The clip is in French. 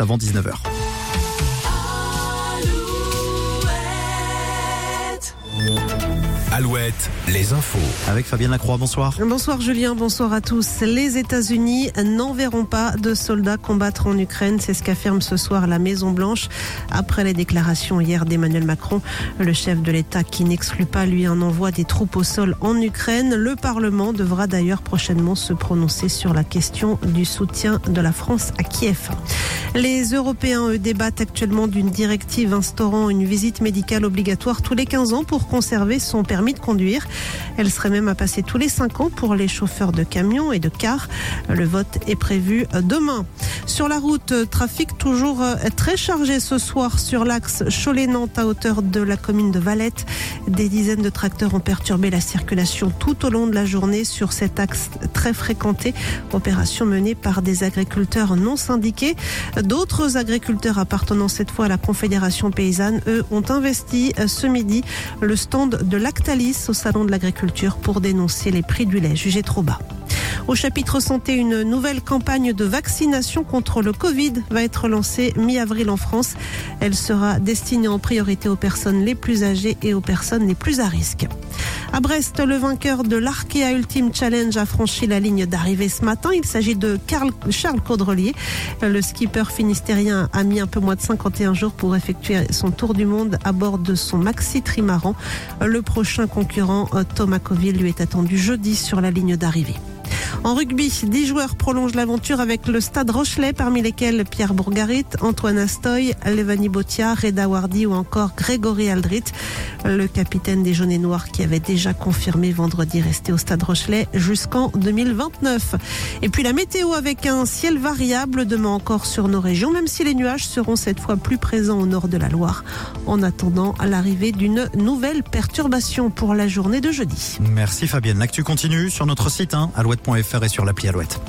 avant 19h. Alouette, les infos. Avec Fabienne Lacroix, bonsoir. Bonsoir Julien, bonsoir à tous. Les États-Unis n'enverront pas de soldats combattre en Ukraine, c'est ce qu'affirme ce soir la Maison Blanche après les déclarations hier d'Emmanuel Macron, le chef de l'État qui n'exclut pas lui un envoi des troupes au sol en Ukraine. Le Parlement devra d'ailleurs prochainement se prononcer sur la question du soutien de la France à Kiev. Les Européens eux, débattent actuellement d'une directive instaurant une visite médicale obligatoire tous les 15 ans pour conserver son permis de conduire. Elle serait même à passer tous les 5 ans pour les chauffeurs de camions et de cars. Le vote est prévu demain. Sur la route, trafic toujours très chargé ce soir sur l'axe Cholet-Nantes à hauteur de la commune de Valette. Des dizaines de tracteurs ont perturbé la circulation tout au long de la journée sur cet axe très fréquenté. Opération menée par des agriculteurs non syndiqués. D'autres agriculteurs appartenant cette fois à la Confédération paysanne, eux, ont investi ce midi le stand de Lactalis au Salon de l'Agriculture pour dénoncer les prix du lait jugés trop bas. Au chapitre santé, une nouvelle campagne de vaccination contre le Covid va être lancée mi-avril en France. Elle sera destinée en priorité aux personnes les plus âgées et aux personnes les plus à risque. À Brest, le vainqueur de l'Arkea Ultimate Challenge a franchi la ligne d'arrivée ce matin. Il s'agit de Carl, Charles Caudrelier. Le skipper finistérien a mis un peu moins de 51 jours pour effectuer son tour du monde à bord de son maxi trimaran. Le prochain concurrent, Thomas Coville, lui est attendu jeudi sur la ligne d'arrivée. En rugby, 10 joueurs prolongent l'aventure avec le Stade Rochelet, parmi lesquels Pierre Bourgarit, Antoine Astoy, Levani Botia, Reda Wardi ou encore Grégory Aldrit, le capitaine des Jaunes Noirs qui avait déjà confirmé vendredi rester au Stade Rochelet jusqu'en 2029. Et puis la météo avec un ciel variable demain encore sur nos régions, même si les nuages seront cette fois plus présents au nord de la Loire, en attendant l'arrivée d'une nouvelle perturbation pour la journée de jeudi. Merci Fabienne. L'actu continue sur notre site hein, alouette.fr et sur l'appli Alouette.